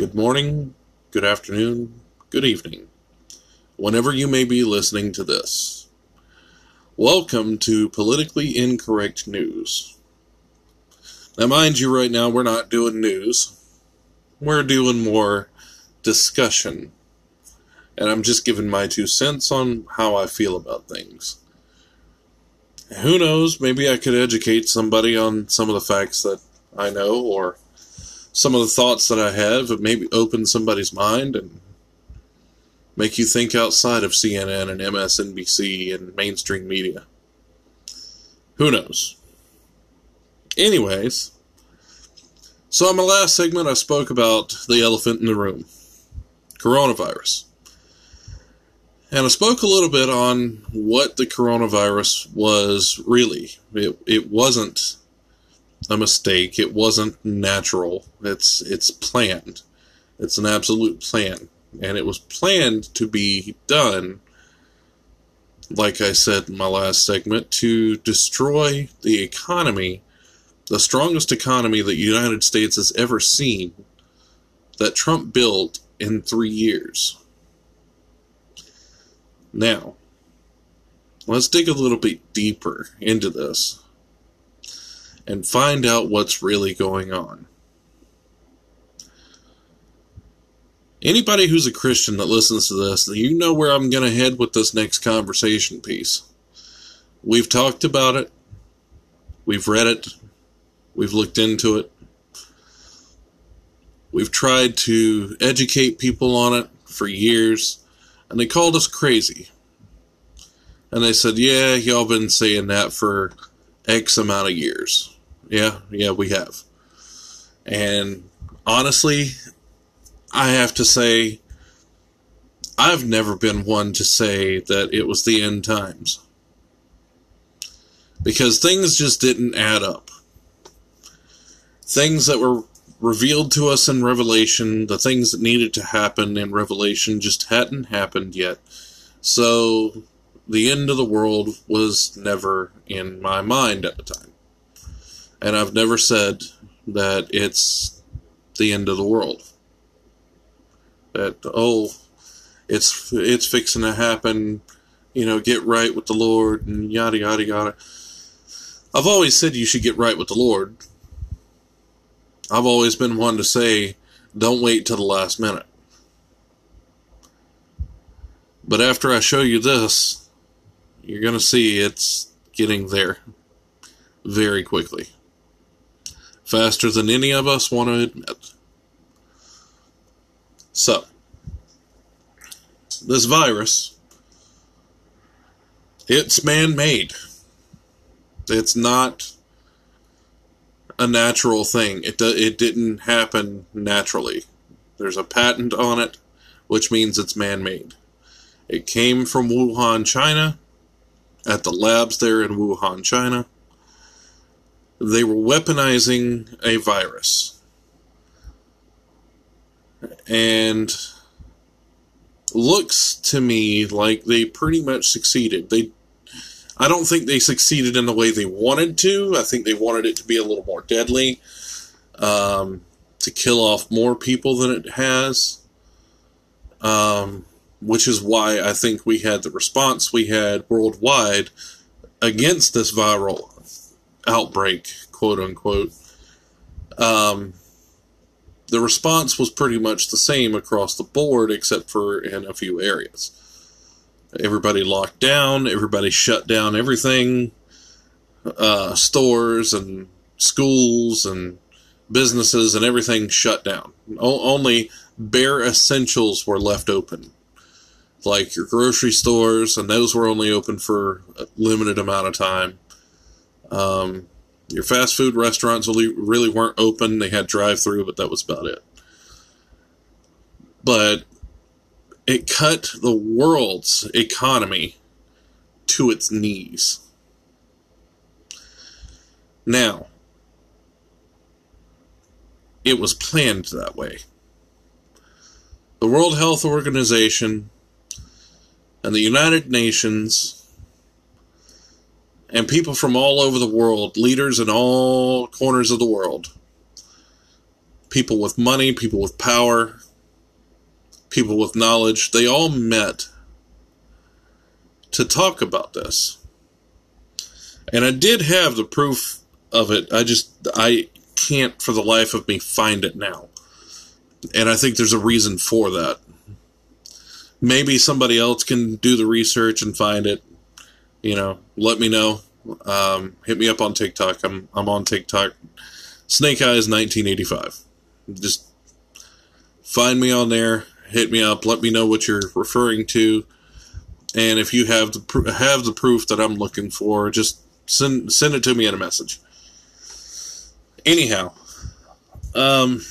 Good morning, good afternoon, good evening, whenever you may be listening to this. Welcome to Politically Incorrect News. Now, mind you, right now we're not doing news, we're doing more discussion. And I'm just giving my two cents on how I feel about things. Who knows, maybe I could educate somebody on some of the facts that I know or some of the thoughts that I have and maybe open somebody's mind and make you think outside of CNN and MSNBC and mainstream media. Who knows? Anyways, so in my last segment, I spoke about the elephant in the room coronavirus. And I spoke a little bit on what the coronavirus was really. It, it wasn't a mistake. It wasn't natural. It's it's planned. It's an absolute plan, and it was planned to be done. Like I said in my last segment, to destroy the economy, the strongest economy that the United States has ever seen, that Trump built in three years. Now, let's dig a little bit deeper into this and find out what's really going on. Anybody who's a Christian that listens to this, you know where I'm going to head with this next conversation piece. We've talked about it, we've read it, we've looked into it, we've tried to educate people on it for years, and they called us crazy. And they said, Yeah, y'all been saying that for X amount of years. Yeah, yeah, we have. And honestly, I have to say, I've never been one to say that it was the end times. Because things just didn't add up. Things that were revealed to us in Revelation, the things that needed to happen in Revelation just hadn't happened yet. So the end of the world was never in my mind at the time. And I've never said that it's the end of the world. That, oh, it's it's fixing to happen, you know, get right with the Lord and yada yada yada. I've always said you should get right with the Lord. I've always been one to say, don't wait till the last minute. But after I show you this, you're going to see it's getting there very quickly. Faster than any of us want to admit. So, this virus, it's man made. It's not a natural thing. It, it didn't happen naturally. There's a patent on it, which means it's man made. It came from Wuhan, China at the labs there in Wuhan, China. They were weaponizing a virus. And looks to me like they pretty much succeeded. They I don't think they succeeded in the way they wanted to. I think they wanted it to be a little more deadly, um, to kill off more people than it has. Um, which is why I think we had the response we had worldwide against this viral outbreak, quote unquote. Um, the response was pretty much the same across the board, except for in a few areas. Everybody locked down, everybody shut down everything, uh, stores and schools and businesses and everything shut down. O- only bare essentials were left open like your grocery stores, and those were only open for a limited amount of time. Um, your fast food restaurants really, really weren't open. They had drive through, but that was about it. But it cut the world's economy to its knees. Now, it was planned that way. The World Health Organization and the United Nations and people from all over the world, leaders in all corners of the world, people with money, people with power, people with knowledge, they all met to talk about this. And I did have the proof of it. I just I can't for the life of me find it now. And I think there's a reason for that. Maybe somebody else can do the research and find it. You know, let me know. Um, hit me up on TikTok. I'm I'm on TikTok. Snake Eyes 1985. Just find me on there. Hit me up. Let me know what you're referring to, and if you have the have the proof that I'm looking for, just send send it to me in a message. Anyhow, um,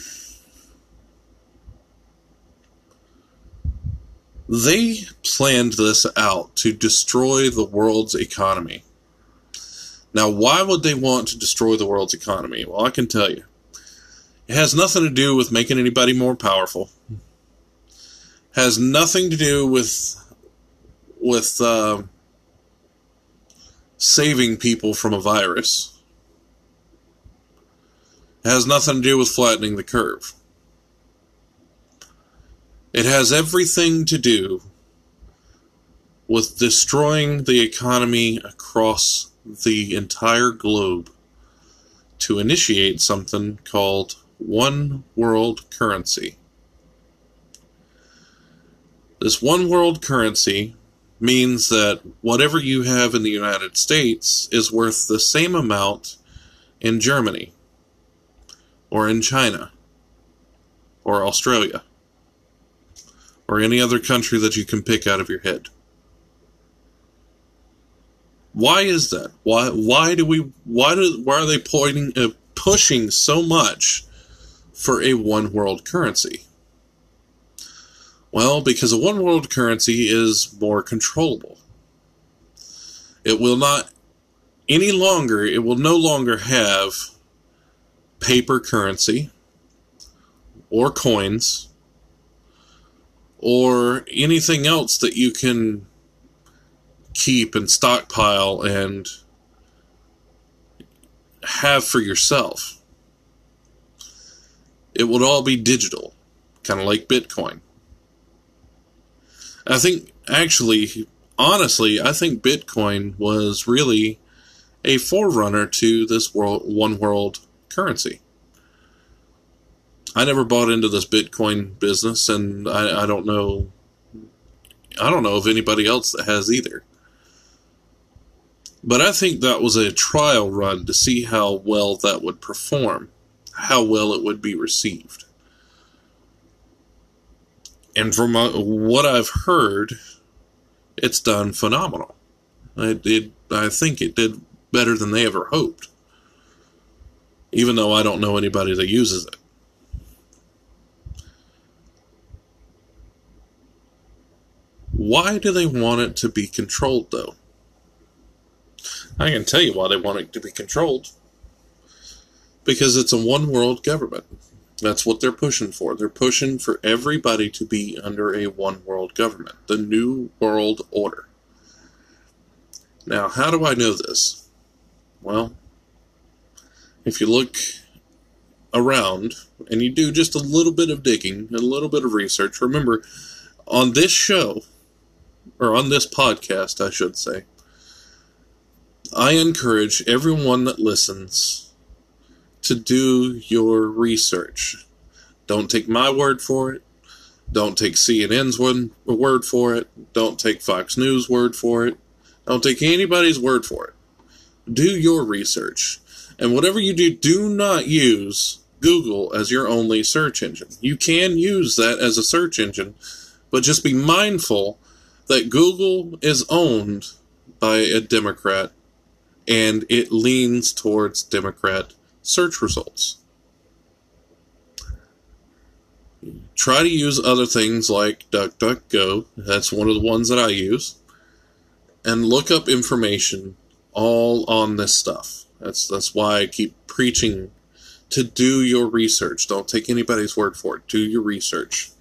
they planned this out to destroy the world's economy. Now, why would they want to destroy the world's economy? Well, I can tell you. It has nothing to do with making anybody more powerful. Has nothing to do with with uh, saving people from a virus. It has nothing to do with flattening the curve. It has everything to do with destroying the economy across the entire globe to initiate something called one world currency. This one world currency means that whatever you have in the United States is worth the same amount in Germany or in China or Australia or any other country that you can pick out of your head. Why is that? Why why do we why do why are they pointing uh, pushing so much for a one world currency? Well, because a one world currency is more controllable. It will not any longer, it will no longer have paper currency or coins or anything else that you can keep and stockpile and have for yourself. It would all be digital, kind of like Bitcoin. I think, actually, honestly, I think Bitcoin was really a forerunner to this world, one world currency. I never bought into this Bitcoin business, and I, I don't know. I don't know of anybody else that has either. But I think that was a trial run to see how well that would perform, how well it would be received. And from what I've heard, it's done phenomenal. It, it, I think it did better than they ever hoped. Even though I don't know anybody that uses it. Why do they want it to be controlled, though? I can tell you why they want it to be controlled. Because it's a one world government. That's what they're pushing for. They're pushing for everybody to be under a one world government, the New World Order. Now, how do I know this? Well, if you look around and you do just a little bit of digging, a little bit of research, remember, on this show, or on this podcast, I should say, I encourage everyone that listens to do your research. Don't take my word for it. Don't take CNN's word for it. Don't take Fox News' word for it. Don't take anybody's word for it. Do your research. And whatever you do, do not use Google as your only search engine. You can use that as a search engine, but just be mindful that Google is owned by a Democrat and it leans towards Democrat search results. Try to use other things like DuckDuckGo, that's one of the ones that I use, and look up information all on this stuff. That's that's why I keep preaching to do your research. Don't take anybody's word for it. Do your research.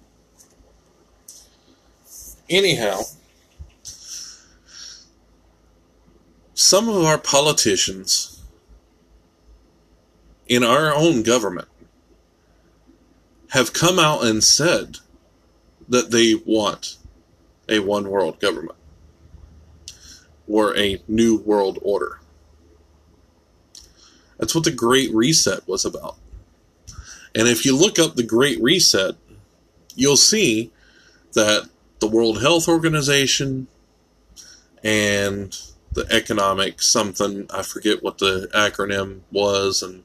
Anyhow, some of our politicians in our own government have come out and said that they want a one world government or a new world order. That's what the Great Reset was about. And if you look up the Great Reset, you'll see that the World Health Organization and the economic something, I forget what the acronym was and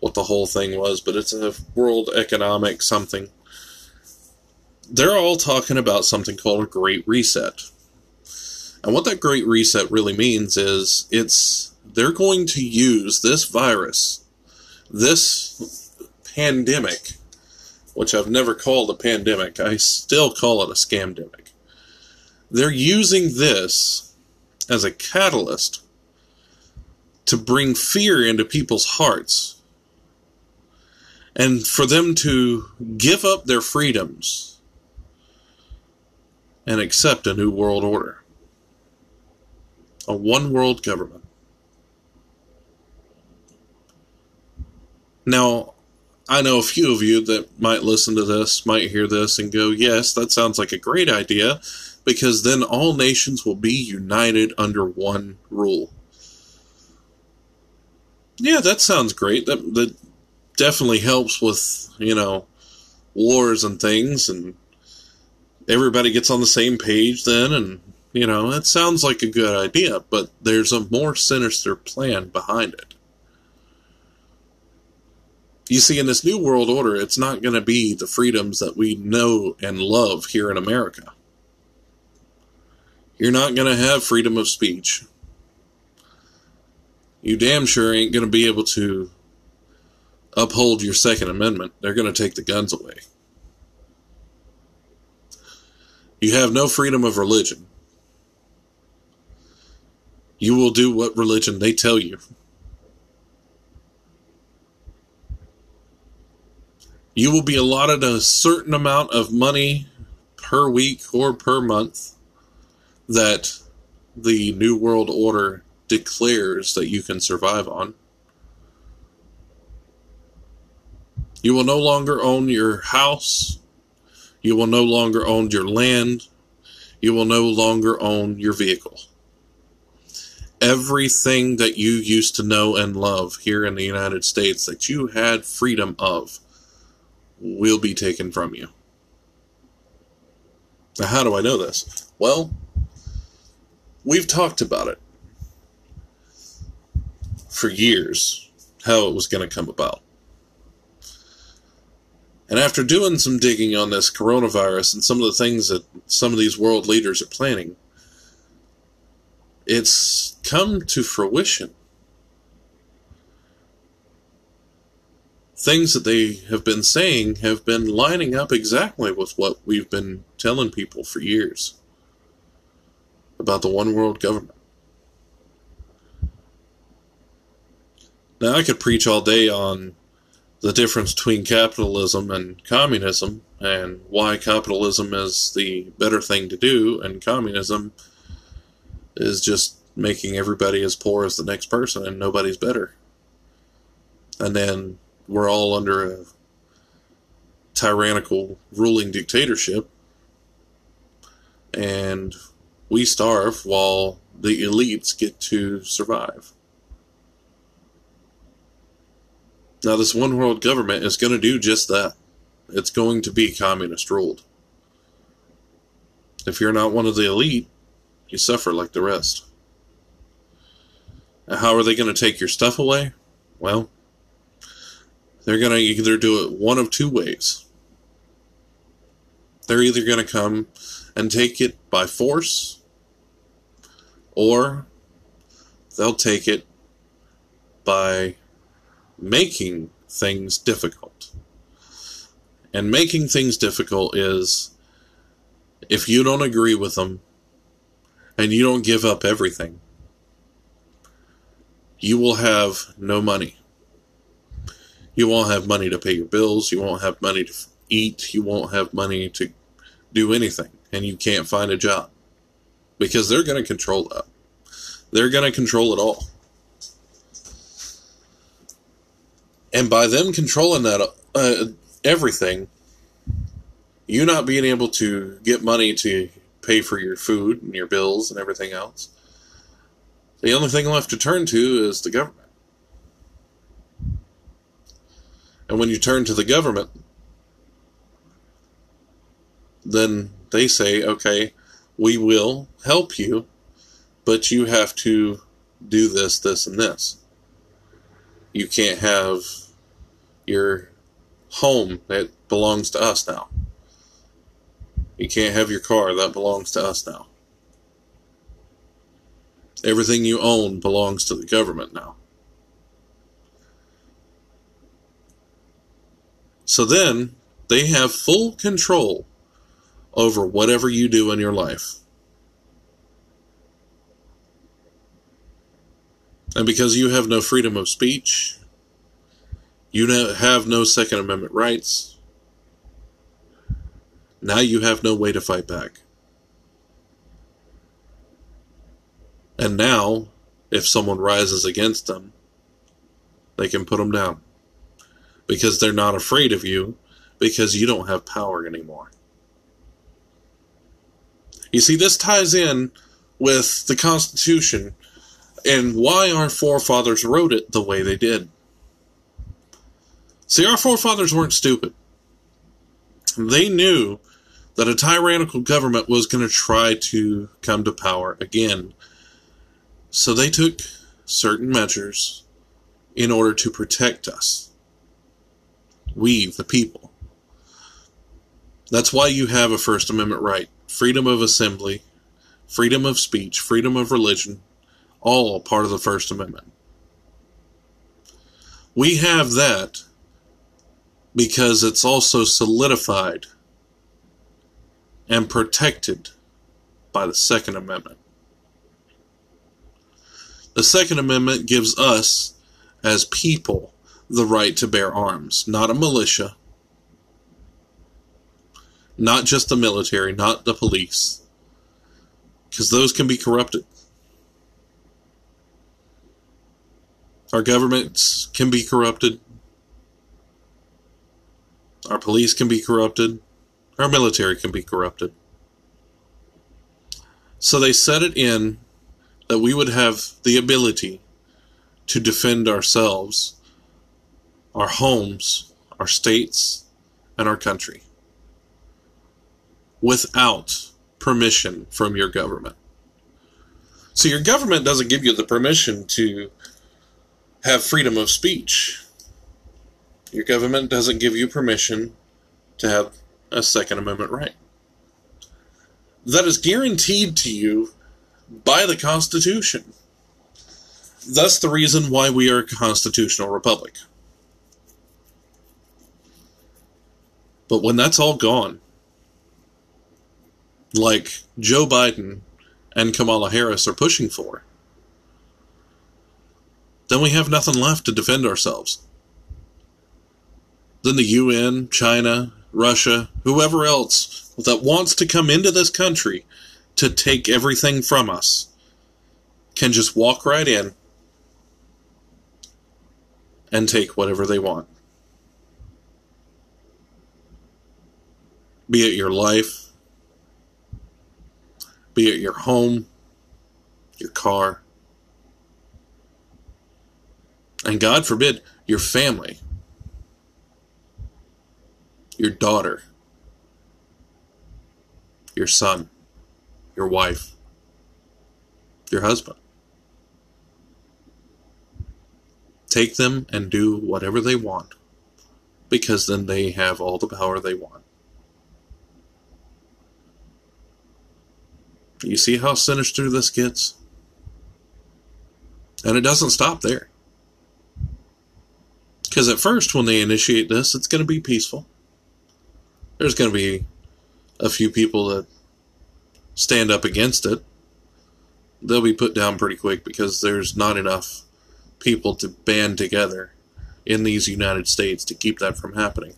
what the whole thing was, but it's a World Economic something. They're all talking about something called a Great Reset. And what that Great Reset really means is it's they're going to use this virus, this pandemic, which I've never called a pandemic, I still call it a scamdemic. They're using this as a catalyst to bring fear into people's hearts and for them to give up their freedoms and accept a new world order, a one world government. Now, I know a few of you that might listen to this, might hear this, and go, yes, that sounds like a great idea, because then all nations will be united under one rule. Yeah, that sounds great. That, that definitely helps with, you know, wars and things, and everybody gets on the same page then, and, you know, it sounds like a good idea, but there's a more sinister plan behind it. You see, in this new world order, it's not going to be the freedoms that we know and love here in America. You're not going to have freedom of speech. You damn sure ain't going to be able to uphold your Second Amendment. They're going to take the guns away. You have no freedom of religion. You will do what religion they tell you. You will be allotted a certain amount of money per week or per month that the New World Order declares that you can survive on. You will no longer own your house. You will no longer own your land. You will no longer own your vehicle. Everything that you used to know and love here in the United States that you had freedom of will be taken from you. Now, how do I know this? Well, we've talked about it for years, how it was going to come about. And after doing some digging on this coronavirus and some of the things that some of these world leaders are planning, it's come to fruition. things that they have been saying have been lining up exactly with what we've been telling people for years about the one world government. Now, I could preach all day on the difference between capitalism and communism and why capitalism is the better thing to do and communism is just making everybody as poor as the next person and nobody's better. And then we're all under a tyrannical ruling dictatorship and we starve while the elites get to survive. Now, this one world government is going to do just that. It's going to be communist ruled. If you're not one of the elite, you suffer like the rest. Now, how are they going to take your stuff away? Well, they're going to either do it one of two ways. They're either going to come and take it by force, or they'll take it by making things difficult. And making things difficult is if you don't agree with them and you don't give up everything, you will have no money. You won't have money to pay your bills. You won't have money to eat. You won't have money to do anything. And you can't find a job because they're going to control that. They're going to control it all. And by them controlling that uh, everything, you not being able to get money to pay for your food and your bills and everything else, the only thing left to turn to is the government. And when you turn to the government, then they say, okay, we will help you, but you have to do this, this, and this. You can't have your home that belongs to us now. You can't have your car that belongs to us now. Everything you own belongs to the government now. So then they have full control over whatever you do in your life. And because you have no freedom of speech, you have no Second Amendment rights, now you have no way to fight back. And now, if someone rises against them, they can put them down. Because they're not afraid of you, because you don't have power anymore. You see, this ties in with the Constitution and why our forefathers wrote it the way they did. See, our forefathers weren't stupid. They knew that a tyrannical government was going to try to come to power again. So they took certain measures in order to protect us. We, the people. That's why you have a First Amendment right freedom of assembly, freedom of speech, freedom of religion, all part of the First Amendment. We have that because it's also solidified and protected by the Second Amendment. The Second Amendment gives us, as people, the right to bear arms, not a militia, not just the military, not the police, because those can be corrupted. Our governments can be corrupted. Our police can be corrupted. Our military can be corrupted. So they set it in that we would have the ability to defend ourselves, our homes, our states, and our country without permission from your government. So your government doesn't give you the permission to have freedom of speech. Your government doesn't give you permission to have a Second Amendment right. That is guaranteed to you by the Constitution. Thus, the reason why we are a constitutional republic. But when that's all gone, like Joe Biden and Kamala Harris are pushing for, then we have nothing left to defend ourselves. Then the UN, China, Russia, whoever else that wants to come into this country to take everything from us can just walk right in and take whatever they want. Be it your life, be it your home, your car, and God forbid, your family, your daughter, your son, your wife, your husband. Take them and do whatever they want because then they have all the power they want. You see how sinister this gets? And it doesn't stop there. Because at first, when they initiate this, it's going to be peaceful. There's going to be a few people that stand up against it. They'll be put down pretty quick because there's not enough people to band together in these United States to keep that from happening.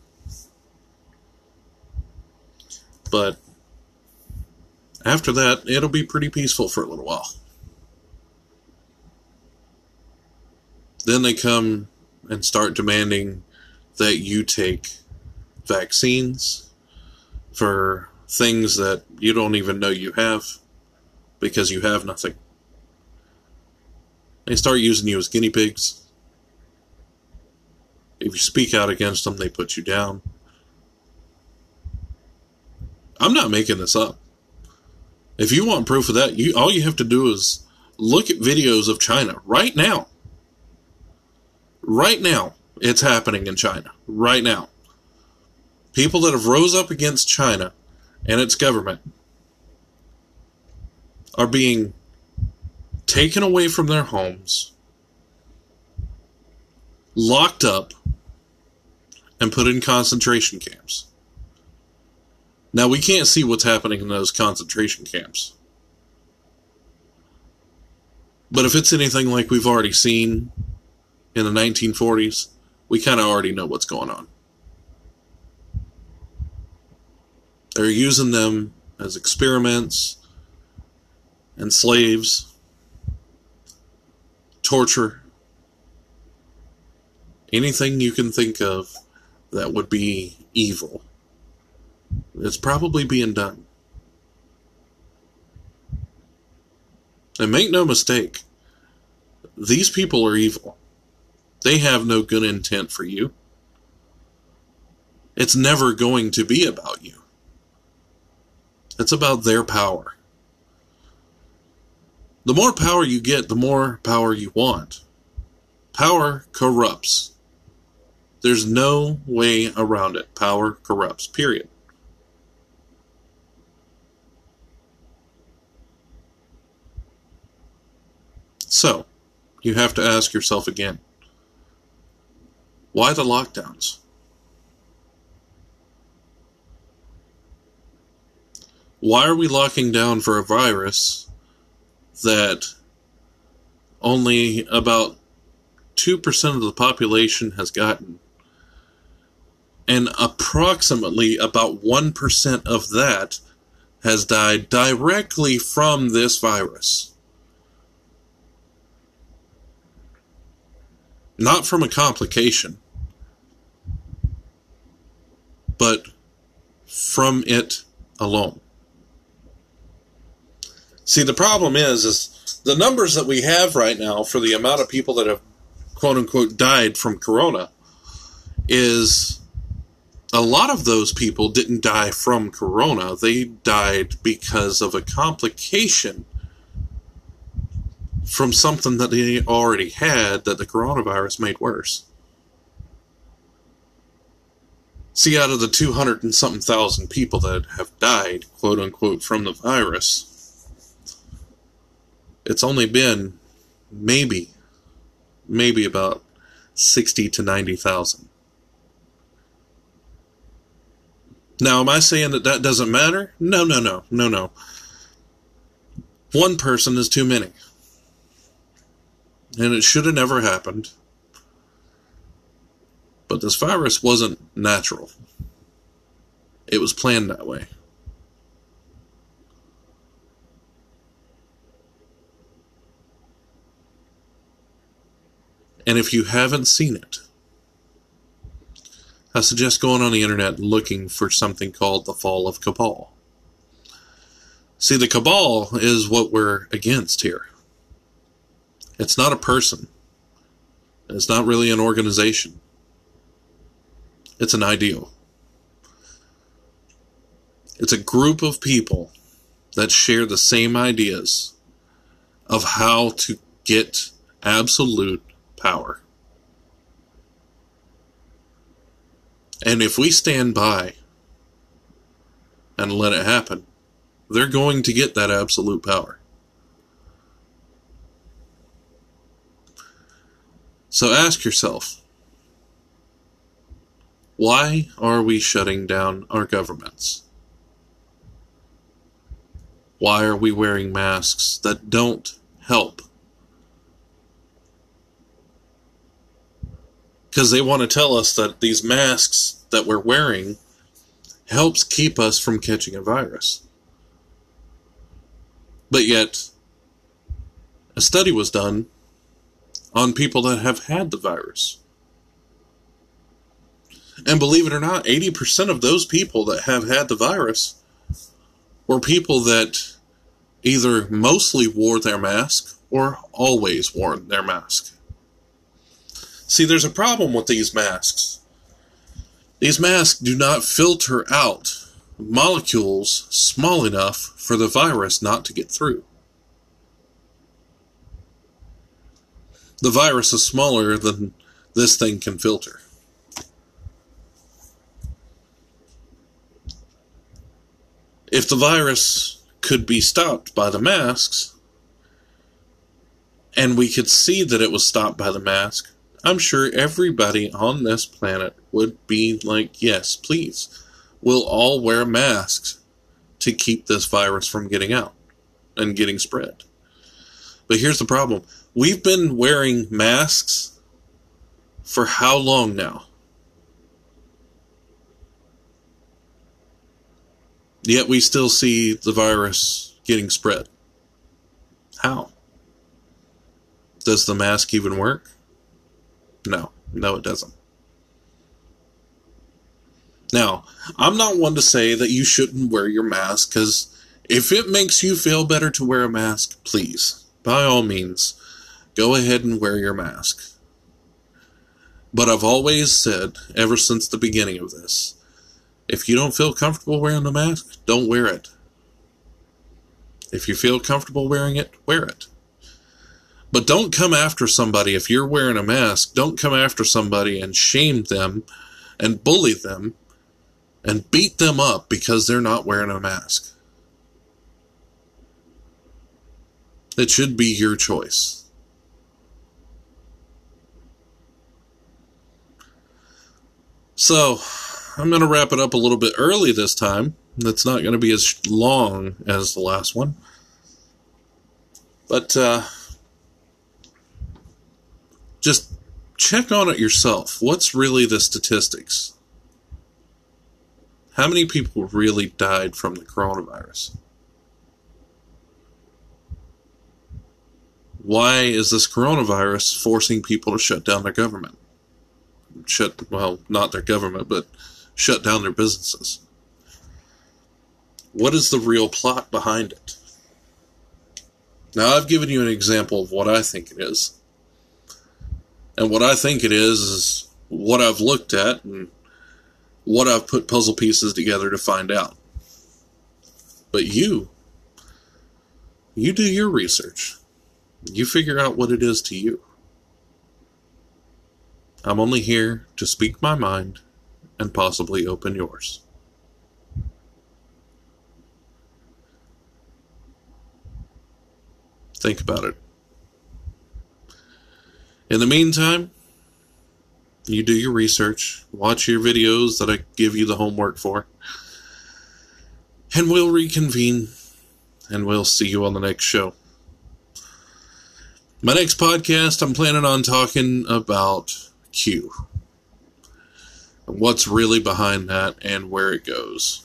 But after that, it'll be pretty peaceful for a little while. Then they come and start demanding that you take vaccines, for things that you don't even know you have because you have nothing. They start using you as guinea pigs. If you speak out against them, they put you down. I'm not making this up. If you want proof of that, you all you have to do is look at videos of China right now. Right now, it's happening in China. Right now. People that have rose up against China and its government are being taken away from their homes, locked up, and put in concentration camps. Now, we can't see what's happening in those concentration camps. But if it's anything like we've already seen in the 1940s, we kind of already know what's going on. They're using them as experiments and slaves, torture, anything you can think of that would be evil. It's probably being done. And make no mistake, these people are evil. They have no good intent for you. It's never going to be about you. It's about their power. The more power you get, the more power you want. Power corrupts. There's no way around it. Power corrupts, period. So, you have to ask yourself again why the lockdowns? Why are we locking down for a virus that only about 2% of the population has gotten? And approximately about 1% of that has died directly from this virus. Not from a complication, but from it alone. See, the problem is, is the numbers that we have right now for the amount of people that have quote unquote died from corona is a lot of those people didn't die from corona. They died because of a complication from something that they already had that the coronavirus made worse. See, out of the 200 and something thousand people that have died, quote unquote, from the virus, it's only been maybe, maybe about 60 to 90,000. Now, am I saying that that doesn't matter? No, no, no, no, no. One person is too many and it should have never happened. But this virus wasn't natural, it was planned that way. And if you haven't seen it, I suggest going on the internet looking for something called the Fall of Cabal. See, the Cabal is what we're against here. It's not a person. It's not really an organization. It's an ideal. It's a group of people that share the same ideas of how to get absolute power. And if we stand by and let it happen, they're going to get that absolute power. So ask yourself why are we shutting down our governments? Why are we wearing masks that don't help? Because they want to tell us that these masks that we're wearing helps keep us from catching a virus. But yet, a study was done on people that have had the virus. And believe it or not, 80% of those people that have had the virus were people that either mostly wore their mask or always wore their mask. See, there's a problem with these masks. These masks do not filter out molecules small enough for the virus not to get through. The virus is smaller than this thing can filter. If the virus could be stopped by the masks, and we could see that it was stopped by the mask, I'm sure everybody on this planet would be like, yes, please. We'll all wear masks to keep this virus from getting out and getting spread. But here's the problem we've been wearing masks for how long now? Yet we still see the virus getting spread. How? Does the mask even work? No, no, it doesn't. Now, I'm not one to say that you shouldn't wear your mask because if it makes you feel better to wear a mask, please, by all means, go ahead and wear your mask. But I've always said, ever since the beginning of this, if you don't feel comfortable wearing the mask, don't wear it. If you feel comfortable wearing it, wear it. But don't come after somebody if you're wearing a mask. Don't come after somebody and shame them and bully them and beat them up because they're not wearing a mask. It should be your choice. So, I'm going to wrap it up a little bit early this time. It's not going to be as long as the last one. But, uh, just check on it yourself. What's really the statistics? How many people really died from the coronavirus? Why is this coronavirus forcing people to shut down their government? Shut, well, not their government, but shut down their businesses. What is the real plot behind it? Now, I've given you an example of what I think it is. And what I think it is is what I've looked at and what I've put puzzle pieces together to find out. But you, you do your research. You figure out what it is to you. I'm only here to speak my mind and possibly open yours. Think about it. In the meantime, you do your research, watch your videos that I give you the homework for, and we'll reconvene and we'll see you on the next show. My next podcast, I'm planning on talking about Q. What's really behind that and where it goes.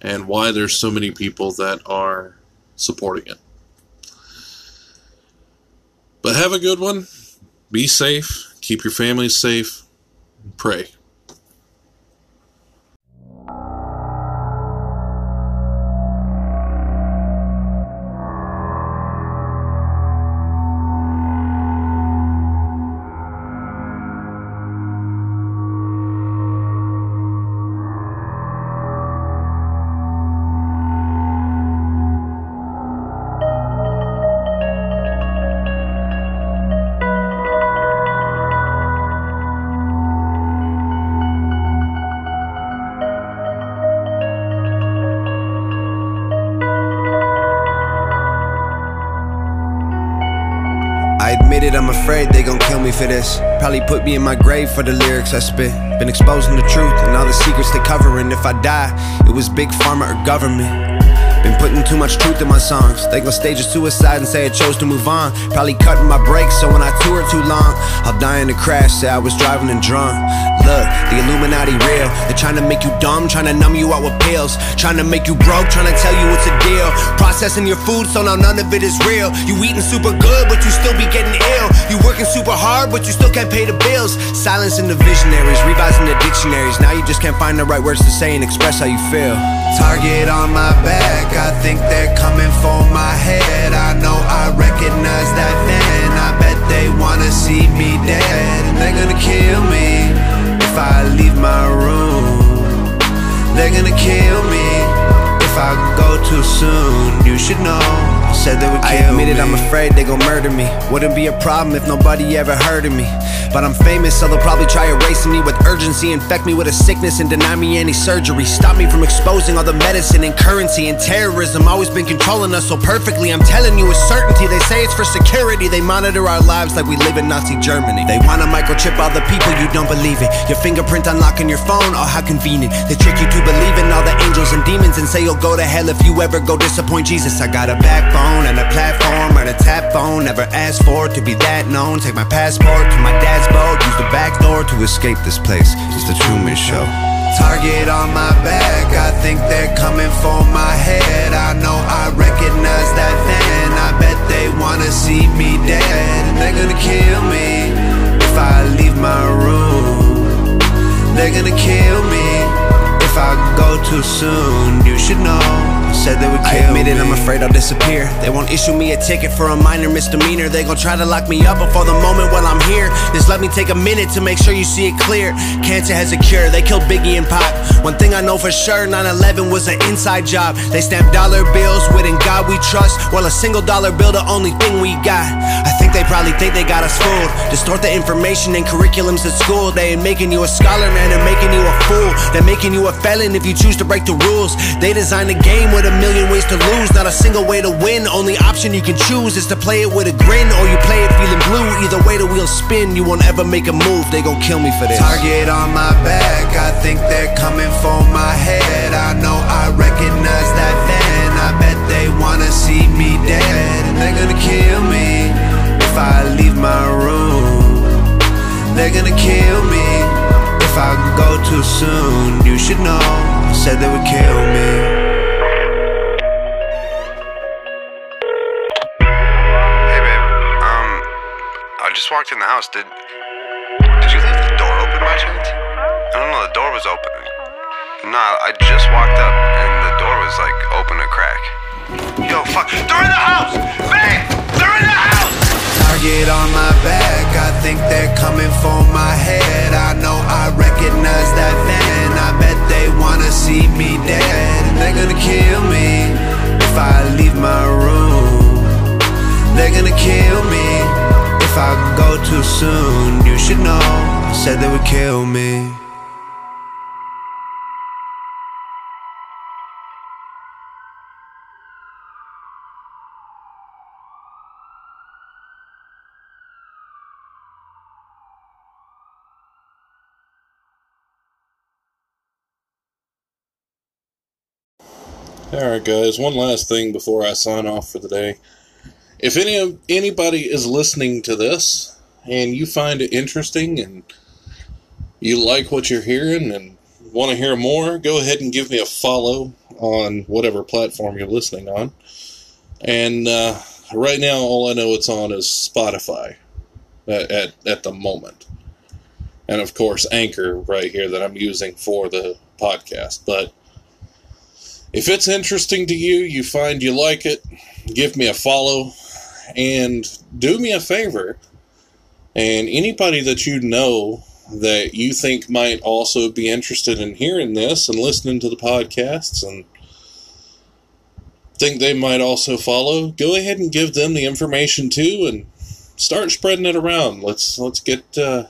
And why there's so many people that are supporting it. But have a good one. Be safe, keep your families safe, pray. Afraid they gon' kill me for this. Probably put me in my grave for the lyrics I spit. Been exposing the truth and all the secrets they covering. If I die, it was big pharma or government. Putting too much truth in my songs. They my stage a suicide and say I chose to move on. Probably cutting my brakes, so when I tour too long, I'll die in a crash. Say I was driving and drunk. Look, the Illuminati real. They're trying to make you dumb, trying to numb you out with pills, trying to make you broke, trying to tell you it's a deal. Processing your food, so now none of it is real. You eating super good, but you still be getting ill. You working super hard, but you still can't pay the bills. Silencing the visionaries, revising the dictionaries. Now you just can't find the right words to say and express how you feel. Target on my back, I think they're coming for my head. I know I recognize that then. I bet they wanna see me dead. And they're gonna kill me if I leave my room. They're gonna kill me if I go too soon. You should know. Said they would kill I admit it. I'm afraid they gon' murder me. Wouldn't be a problem if nobody ever heard of me. But I'm famous, so they'll probably try erasing me with urgency, infect me with a sickness, and deny me any surgery. Stop me from exposing all the medicine and currency and terrorism. Always been controlling us so perfectly. I'm telling you with certainty. They say it's for security. They monitor our lives like we live in Nazi Germany. They wanna microchip all the people you don't believe it. Your fingerprint unlocking your phone, oh how convenient. They trick you to believe in all the angels and demons and say you'll go to hell if you ever go disappoint Jesus. I got a backbone and a platform and a tap phone. Never asked for to be that known. Take my passport to my dad's boat. Use the back door to escape this place. It's the Truman Show. Target on my back, I think they're coming for my head. I know I recognize that then. I bet they wanna see me dead. They're gonna kill me if I leave my room. They're gonna kill me if I go too soon. You should know said they would kill I admit it, me. I'm afraid I'll disappear. They won't issue me a ticket for a minor misdemeanor. They gon' try to lock me up before the moment while I'm here. Just let me take a minute to make sure you see it clear. Cancer has a cure, they killed Biggie and Pac. One thing I know for sure 9 11 was an inside job. They stamped dollar bills with In God We Trust. While a single dollar bill, the only thing we got. I think they probably think they got us fooled. Distort the information in curriculums at school. They ain't making you a scholar, man, they're making you a fool. They're making you a felon if you choose to break the rules. They designed a game with a million ways to lose, not a single way to win. Only option you can choose is to play it with a grin, or you play it feeling blue. Either way, the wheels spin. You won't ever make a move. They gon' kill me for this. Target on my back. I think they're coming for my head. I know I recognize that then. I bet they wanna see me dead, and they're gonna kill me if I leave my room. They're gonna kill me if I go too soon. You should know. Said they would kill me. Walked in the house. Did Did you leave the door open by chance? I don't know. The door was open. Nah, I just walked up and the door was like open a crack. Yo, fuck! They're in the house, babe. They're in the house. Target on my back. I think they're coming for my head. I know I recognize that then. I bet they wanna see me dead, they're gonna kill me if I leave my room. They're gonna kill me if I go too soon, you should know. I Said they would kill me. Alright, guys, one last thing before I sign off for the day if any anybody is listening to this and you find it interesting and you like what you're hearing and want to hear more, go ahead and give me a follow on whatever platform you're listening on. And uh, right now, all I know it's on is Spotify at, at, at the moment. And of course, Anchor right here that I'm using for the podcast. But if it's interesting to you, you find you like it, give me a follow and do me a favor, and anybody that you know that you think might also be interested in hearing this and listening to the podcasts and think they might also follow, go ahead and give them the information too and start spreading it around. Let's let's get uh,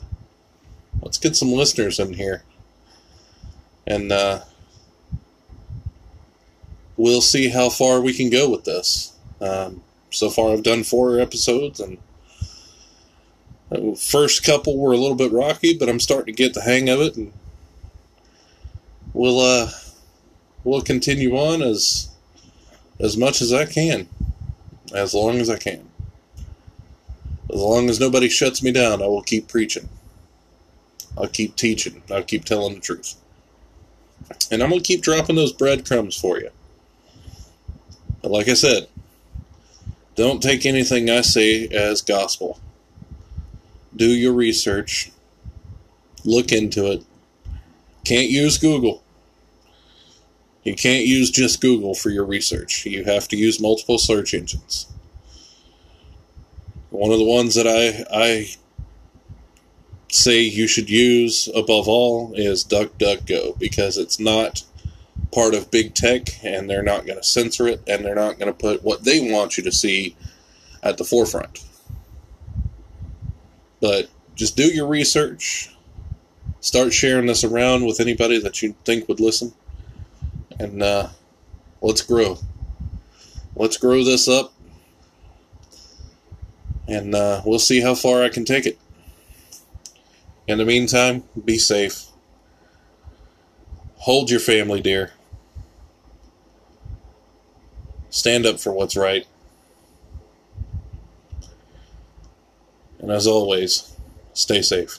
let's get some listeners in here. And uh, we'll see how far we can go with this. Um, so far I've done four episodes and first couple were a little bit rocky, but I'm starting to get the hang of it and we'll uh we'll continue on as as much as I can, as long as I can. As long as nobody shuts me down, I will keep preaching. I'll keep teaching. I'll keep telling the truth. And I'm going to keep dropping those breadcrumbs for you. But like I said, don't take anything I say as gospel. Do your research. Look into it. Can't use Google. You can't use just Google for your research. You have to use multiple search engines. One of the ones that I I say you should use above all is DuckDuckGo because it's not part of big tech and they're not going to censor it and they're not going to put what they want you to see at the forefront. But just do your research. Start sharing this around with anybody that you think would listen. And uh, let's grow. Let's grow this up. And uh, we'll see how far I can take it. In the meantime, be safe. Hold your family dear. Stand up for what's right. And as always, stay safe.